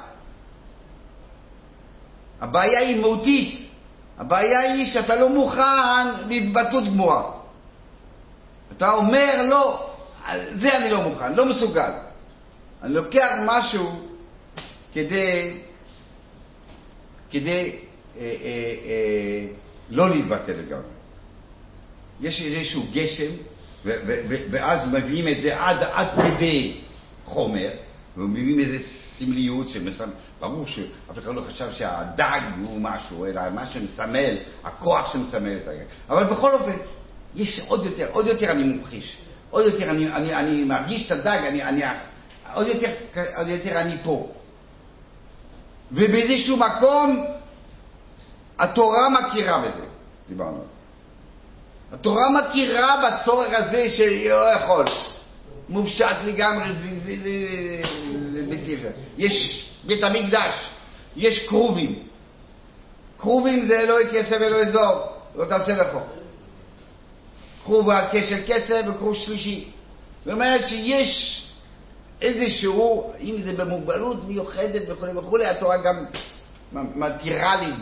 הבעיה היא מהותית. הבעיה היא שאתה לא מוכן להתבטאות גמורה. אתה אומר, לא, זה אני לא מוכן, לא מסוגל. אני לוקח משהו כדי, כדי אה, אה, אה, לא להתבטא לגמרי. יש איזשהו גשם, ו- ו- ו- ואז מביאים את זה עד, עד כדי חומר, ומביאים איזו סמליות שמסמל, ברור שאף אחד לא חשב שהדג הוא משהו, אלא מה שמסמל, הכוח שמסמל את הדג. אבל בכל אופן, יש עוד יותר, עוד יותר אני ממחיש, עוד יותר אני, אני, אני מרגיש את הדג, אני, אני, עוד, יותר, עוד יותר אני פה. ובאיזשהו מקום התורה מכירה בזה, דיברנו. התורה מכירה בצורך הזה שלא יכול. מופשט לגמרי, זה, זה, זה, בלתי אפשרי. יש בית המקדש, יש כרובים. כרובים זה אלוהי כסף ואלוהי זוהר, לא תעשה לכו. כרוב של כסף וכרוב שלישי. זאת אומרת שיש איזשהו, אם זה במוגבלות מיוחדת וכו' וכו', התורה גם מתירה לי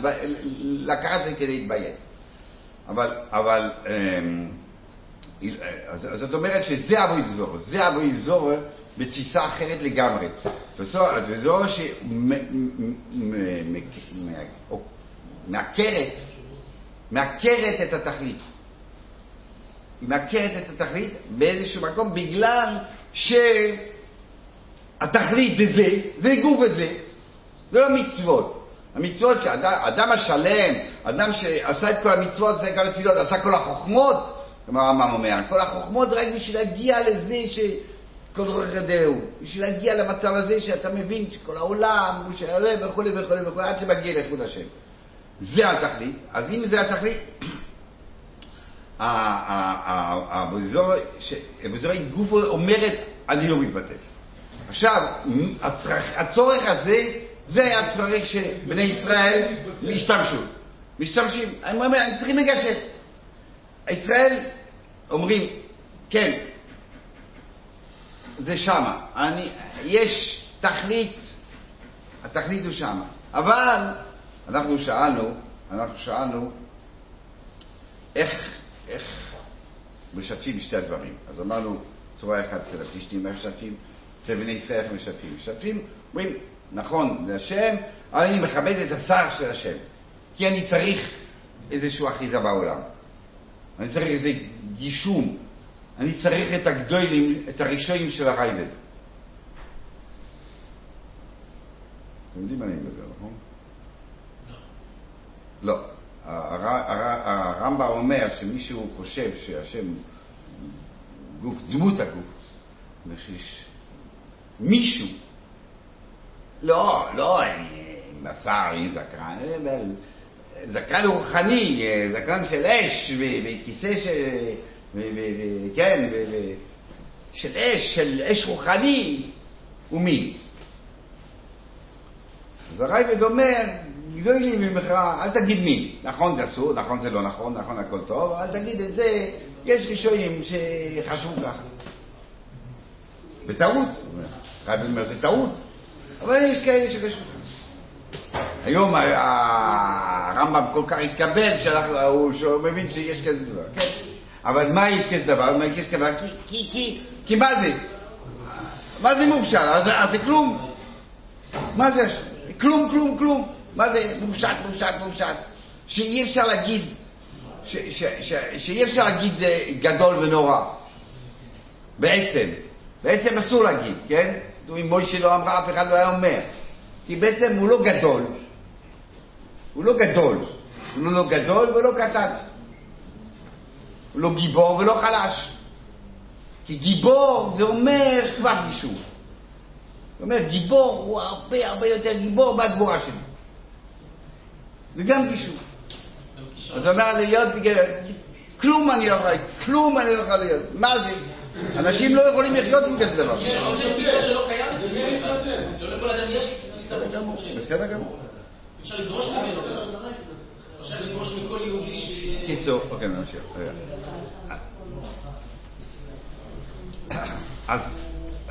לקחת את זה כדי להתביית. אבל, אבל, אז, אז זאת אומרת שזה אבו יזור, זה אבו יזור בתפיסה אחרת לגמרי. וזו שמעקרת, מעקרת את התכלית. היא מעקרת את התכלית באיזשהו מקום בגלל שהתכלית זה זה, זה גוף וזה, זה לא מצוות. המצוות שאדם השלם, אדם שעשה את כל המצוות, עשה כל התפילות, עשה כל החוכמות, כלומר הרמב"ם אומר, כל החוכמות רק בשביל להגיע לזה שכל רוח ידעו, בשביל להגיע למצב הזה שאתה מבין שכל העולם הוא שעולה וכו' וכו' וכו', עד שמגיע לאיכות השם. זה התכלית, אז אם זה התכלית, הבוזרי גוף אומרת, אני לא מתבטל. עכשיו, הצורך, הזה, זה הצורך שבני ישראל השתמשו. משתמשים, הם אומרים, הם צריכים לגשת. ישראל אומרים, כן, זה שמה. אני, יש תכלית, התכלית הוא שמה. אבל אנחנו שאלנו, אנחנו שאלנו איך, איך משתפים שתי הדברים. אז אמרנו, צורה אחת אצל הפלישתים, משתפים, אצל בני ישראל איך משתפים. משתפים, אומרים, נכון, זה השם, אבל אני מכבד את השר של השם. כי אני צריך איזושהי אחיזה בעולם. אני צריך איזה גישום. אני צריך את הגדולים, את הראשונים של הרייבד. אתם יודעים מה אני מדבר, נכון? לא. הרמב"ם אומר שמישהו חושב שהשם גוף, דמות הגוף, שיש מישהו, לא, לא עם בשר, עם זקן, אבל זקן רוחני, זקן של אש, וכיסא של, כן, של אש, של אש רוחני, ומי? אז הרייבד אומר, גדולים ממך, אל תגיד מי. נכון זה אסור, נכון זה לא נכון, נכון הכל טוב, אל תגיד את זה, יש ראשונים שחשבו ככה. בטעות, הרייבד אומר, זה טעות, אבל יש כאלה שחשבו ככה. היום הרמב"ם כל כך התקבל, שהוא מבין שיש כזה דבר, כן? אבל מה יש כזה דבר? מה יש כזה דבר? כי, כי, כי, מה זה? מה זה מופשט? אז זה כלום. מה זה? כלום, כלום, כלום. מה זה מופשט, מופשט, מופשט? שאי אפשר להגיד, שאי אפשר להגיד גדול ונורא. בעצם. בעצם אסור להגיד, כן? אם מוישה לא אמרה, אף אחד לא היה אומר. כי בעצם הוא לא גדול. הוא לא גדול. הוא לא גדול ולא קטן. הוא לא גיבור ולא חלש. כי גיבור זה אומר כבר מישהו. זאת אומרת, גיבור הוא הרבה הרבה יותר גיבור מהגבורה שלי. זה גם גישור. אז הוא אומר להיות, כלום אני לא יכול, כלום אני לא יכול להיות. מה זה? אנשים לא יכולים לחיות עם כזה דבר. בסדר גמור. אפשר לדרוש ממנו. אפשר לדרוש מכל יהודי ש... קיצור, אוקיי, נמשיך. אז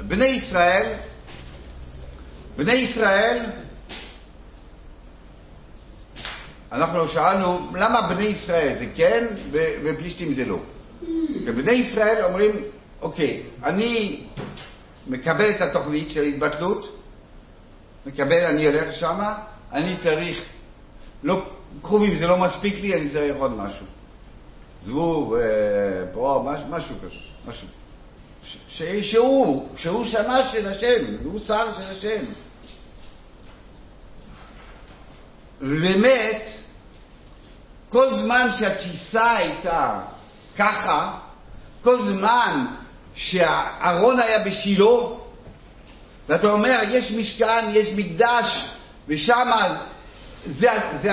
בני ישראל, בני ישראל, אנחנו שאלנו למה בני ישראל זה כן ופלישתים זה לא. ובני ישראל אומרים, אוקיי, אני מקבל את התוכנית של התבטלות, מקבל, אני הולך שמה, אני צריך, לא, קרובים זה לא מספיק לי, אני צריך עוד משהו. זבוב, פה, משהו כזה, משהו. שהוא, שהוא שמה של השם, הוא שר של השם. ובאמת, כל זמן שהתפיסה הייתה ככה, כל זמן שהארון היה בשילה, ואתה אומר, יש משכן, יש מקדש, ושם זה, זה,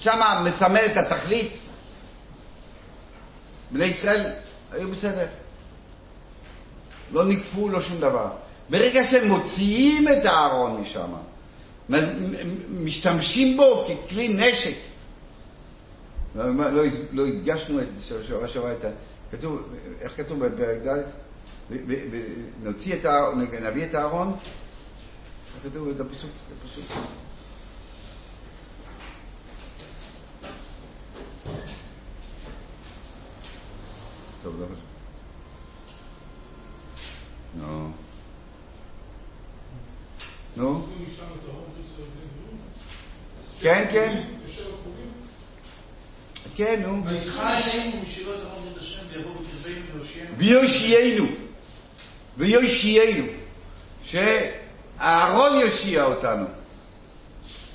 שמה מסמל את התכלית, בני ישראל היו בסדר. לא נקפו, לא שום דבר. ברגע שהם מוציאים את הארון משם, משתמשים בו ככלי נשק, לא, לא, הדגשנו את שבוע שעבר את ה... כתוב, איך כתוב בפרק ד'? נוציא את הארון, נביא את הארון, כתוב את הפסוק? הפסוק. טוב, לא חשוב. נו. נו? כן, כן. כן, נו. ויושיענו. ויושיענו. שאהרון יושיע אותנו.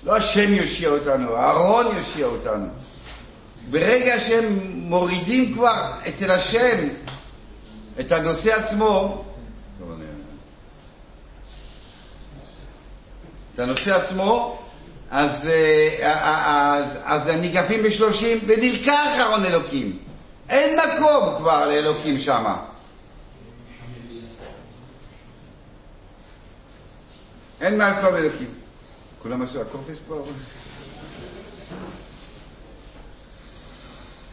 לא השם יושיע אותנו, אהרון יושיע אותנו. ברגע שהם מורידים כבר אצל השם את הנושא עצמו, את הנושא עצמו, אז, אה, אז, אז ניגפים בשלושים ונלקח ארון אלוקים. אין מקום כבר לאלוקים שמה. אין מקום לאלוקים. כולם עשו הקופס פה?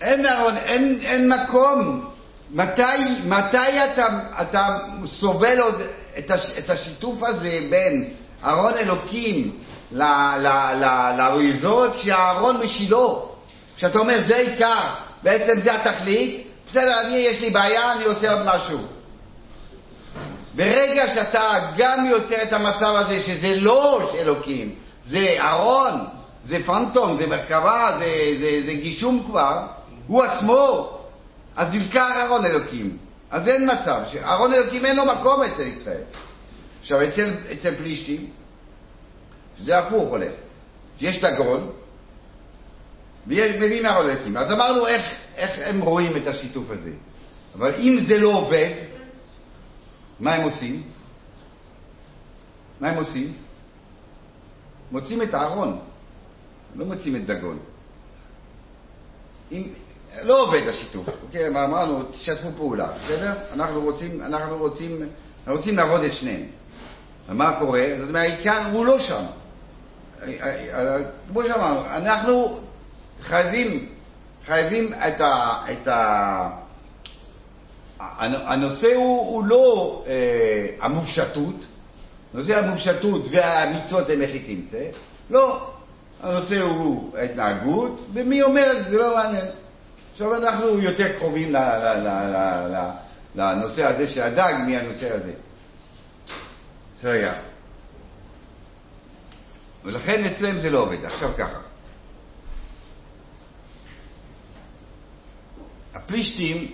אין ארון, אין, אין מקום. מתי, מתי אתה, אתה סובל עוד את, הש, את השיתוף הזה בין ארון אלוקים לאריזות כשהארון בשילו? כשאתה אומר זה עיקר, בעצם זה התכלית, בסדר, אני יש לי בעיה, אני עושה עוד משהו. ברגע שאתה גם יוצר את המצב הזה שזה לא אלוקים, זה ארון, זה פנטום, זה מרכבה, זה, זה, זה גישום כבר, הוא עצמו, אז נלקח ארון אלוקים. אז אין מצב, ארון אלוקים אין לו מקום אצל ישראל. עכשיו, אצל, אצל פלישתים, זה הפוך הולך. יש דגון, ומביאים ארון אלוקים. אז אמרנו איך, איך הם רואים את השיתוף הזה. אבל אם זה לא עובד, מה הם עושים? מה הם עושים? מוצאים את הארון, לא מוצאים את דגון. אם, לא עובד השיתוף, אוקיי? אמרנו, תשתפו פעולה, בסדר? אנחנו רוצים, אנחנו רוצים, אנחנו רוצים לעבוד את שניהם. ומה קורה? זאת אומרת, העיקר הוא לא שם. כמו שאמרנו, אנחנו חייבים, חייבים את ה... את ה הנושא הוא, הוא לא אה, המופשטות, נושא המופשטות והמצוות הם איך היא תמצא, לא. הנושא הוא ההתנהגות, ומי אומר את זה, זה לא מעניין. עכשיו אנחנו יותר קרובים לנושא הזה של הדג מהנושא הזה. רגע. ולכן אצלם זה לא עובד. עכשיו ככה. הפלישתים,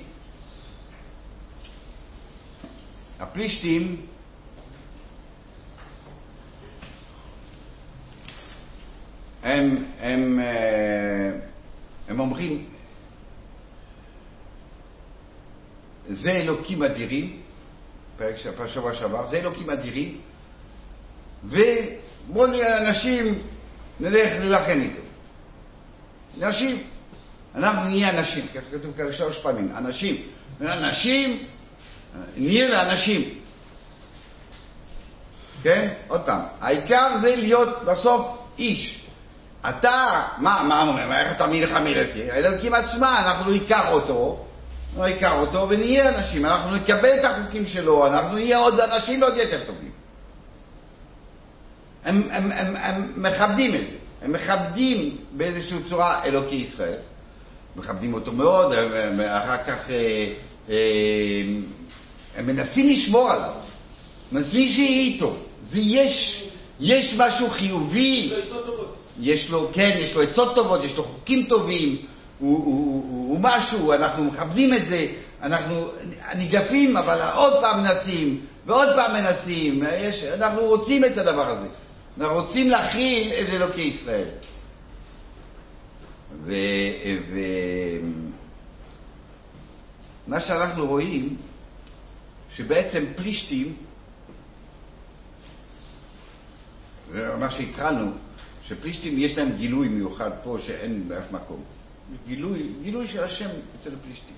הפלישתים הם, הם, אה, הם אומרים, זה אלוקים אדירים, פרק שבוע שעבר, זה אלוקים אדירים, ובואו נראה אנשים, נלך ללחם איתו. אנשים, אנחנו נהיה אנשים, ככה כתוב כאן שלוש פעמים, אנשים, אנשים, נהיה לאנשים. כן? עוד פעם, העיקר זה להיות בסוף איש. אתה, מה, מה אומר, איך אתה מלחם אלוקי? האלוקים עצמה, אנחנו ניקח אותו, ניקח אותו ונהיה אנשים, אנחנו נקבל את החוקים שלו, אנחנו נהיה עוד אנשים עוד יותר טובים. הם, הם, הם, הם מכבדים את זה, הם מכבדים באיזושהי צורה אלוקי ישראל, מכבדים אותו מאוד, הם, הם, אחר כך אה, אה, הם מנסים לשמור עליו, מנסים שיהיה איתו, זה יש, יש משהו חיובי. יש לו, כן, יש לו עצות טובות, יש לו חוקים טובים, הוא, הוא, הוא, הוא משהו, אנחנו מכבדים את זה, אנחנו ניגפים, אבל עוד פעם מנסים, ועוד פעם מנסים, יש, אנחנו רוצים את הדבר הזה. רוצים להכיל את אלוקי ישראל. ו, ו, מה שאנחנו רואים, שבעצם פלישתים, ומה שהתחלנו, שפלישתים יש להם גילוי מיוחד פה שאין באף מקום. גילוי, גילוי של השם אצל הפלישתים.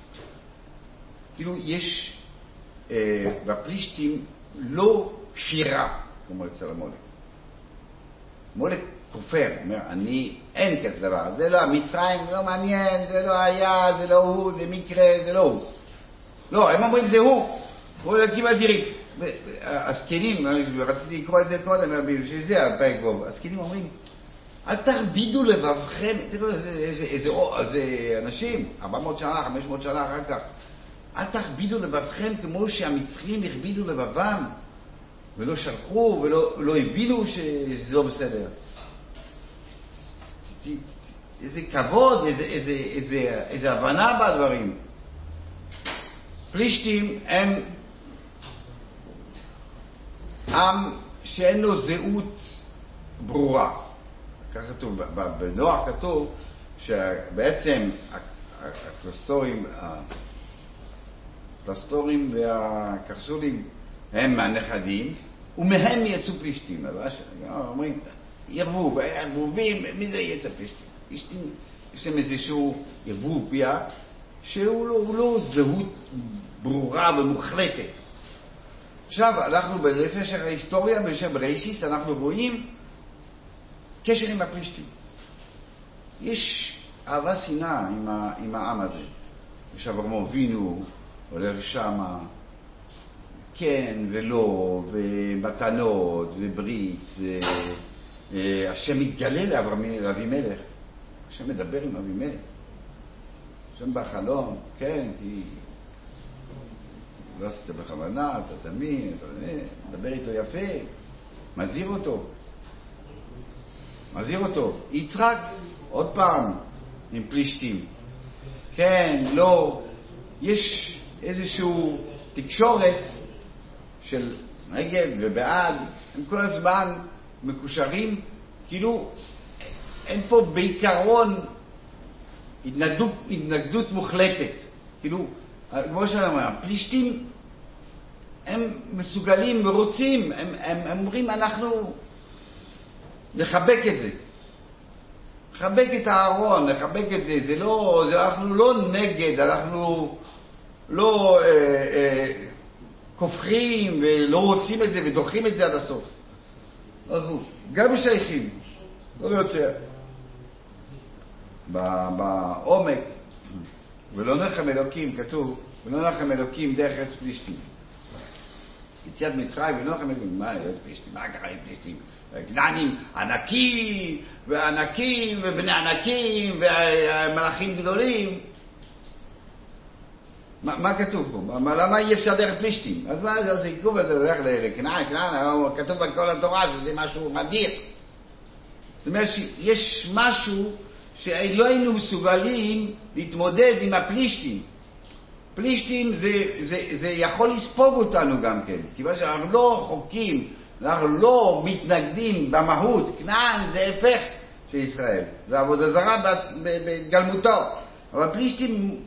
כאילו יש אה, בפלישתים לא שירה, כמו אצל המולק. מולק כופר, אומר, אני, אין כזה דבר, זה לא, המצרים לא מעניין, זה לא היה, זה לא הוא, זה מקרה, זה לא הוא. לא, הם אומרים זה הוא, הוא אלוקים אדירים. הזקנים, רציתי לקרוא את זה קודם, בשביל זה הפרק בו, הזקנים אומרים, אל תכבידו לבבכם, תראו איזה, אנשים, 400 שנה, 500 שנה אחר כך, אל תכבידו לבבכם כמו שהמצרים הכבידו לבבם, ולא שלחו ולא לא הבינו שזה לא בסדר. איזה כבוד, איזה, איזה, איזה, איזה הבנה בדברים. פלישתים הם עם שאין לו זהות ברורה. כך כתוב, בנוח כתוב שבעצם הקלסטורים, הקלסטורים והקרסולים הם מהנכדים, ומהם יצאו פלישתים. אומרים, ערבוב, ערבובים, זה יהיה את הפלישתים? פלישתים, יש להם איזשהו ערבוב פיה, שהוא לא, לא זהות ברורה ומוחלטת. עכשיו, אנחנו בנפש ההיסטוריה, בנפש בראשיס, אנחנו רואים קשר עם הפלישתים. יש אהבה שנאה עם, עם העם הזה. יש אברהם אבינו, הולך שמה, כן ולא, ומתנות, וברית. אה, השם מתגלה לאבימלך. השם מדבר עם אבימלך. השם בחלום, כן, כי לא עשית בכוונה, אתה תמים, אתה מדבר איתו יפה, מזהיר אותו. מזהיר אותו. יצחק, עוד פעם, עם פלישתים. כן, לא. יש איזושהי תקשורת של נגד ובעד, הם כל הזמן מקושרים, כאילו אין פה בעיקרון התנגדות, התנגדות מוחלטת. כאילו, כמו שאני אומר, הפלישתים הם מסוגלים ורוצים, הם, הם, הם אומרים אנחנו נחבק את זה. לחבק את הארון, לחבק את זה, זה לא, זה, אנחנו לא נגד, אנחנו לא אה, אה, כופכים ולא רוצים את זה ודוחים את זה עד הסוף. אנחנו גם משייכים, לא יוצא. בעומק, ולא נחם אלוקים, כתוב, ולא נחם אלוקים דרך ארץ פלישתים. יציאת מצרים ולא נחם אלוקים, מה ארץ פלישתים? מה קרה עם פלישתים? כנענים ענקים, וענקים, ובני ענקים, ומלאכים גדולים. מה, מה כתוב פה? מה, למה אי אפשר דרך פלישתים? אז מה זה עיכוב הזה הולך לכנען, כנען, כתוב בכל התורה שזה משהו מדהים. זאת אומרת שיש משהו שלא היינו מסוגלים להתמודד עם הפלישתים. פלישתים זה, זה, זה יכול לספוג אותנו גם כן, כיוון שאנחנו לא חוקים, אנחנו לא מתנגדים במהות, כנען זה הפך של ישראל, זה עבודה זרה בהתגלמותו, אבל פלישתים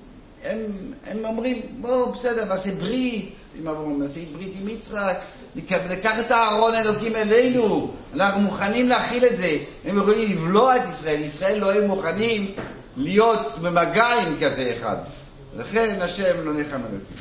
הם, הם אומרים, בואו בסדר, נעשה ברית עם אברהם, נעשה ברית עם יצחק, ניקח את הארון האלוקים אלינו, אנחנו מוכנים להכיל את זה. הם יכולים לבלוע את ישראל, ישראל לא היו מוכנים להיות במגע עם כזה אחד. לכן השם לא נחם אלוקים.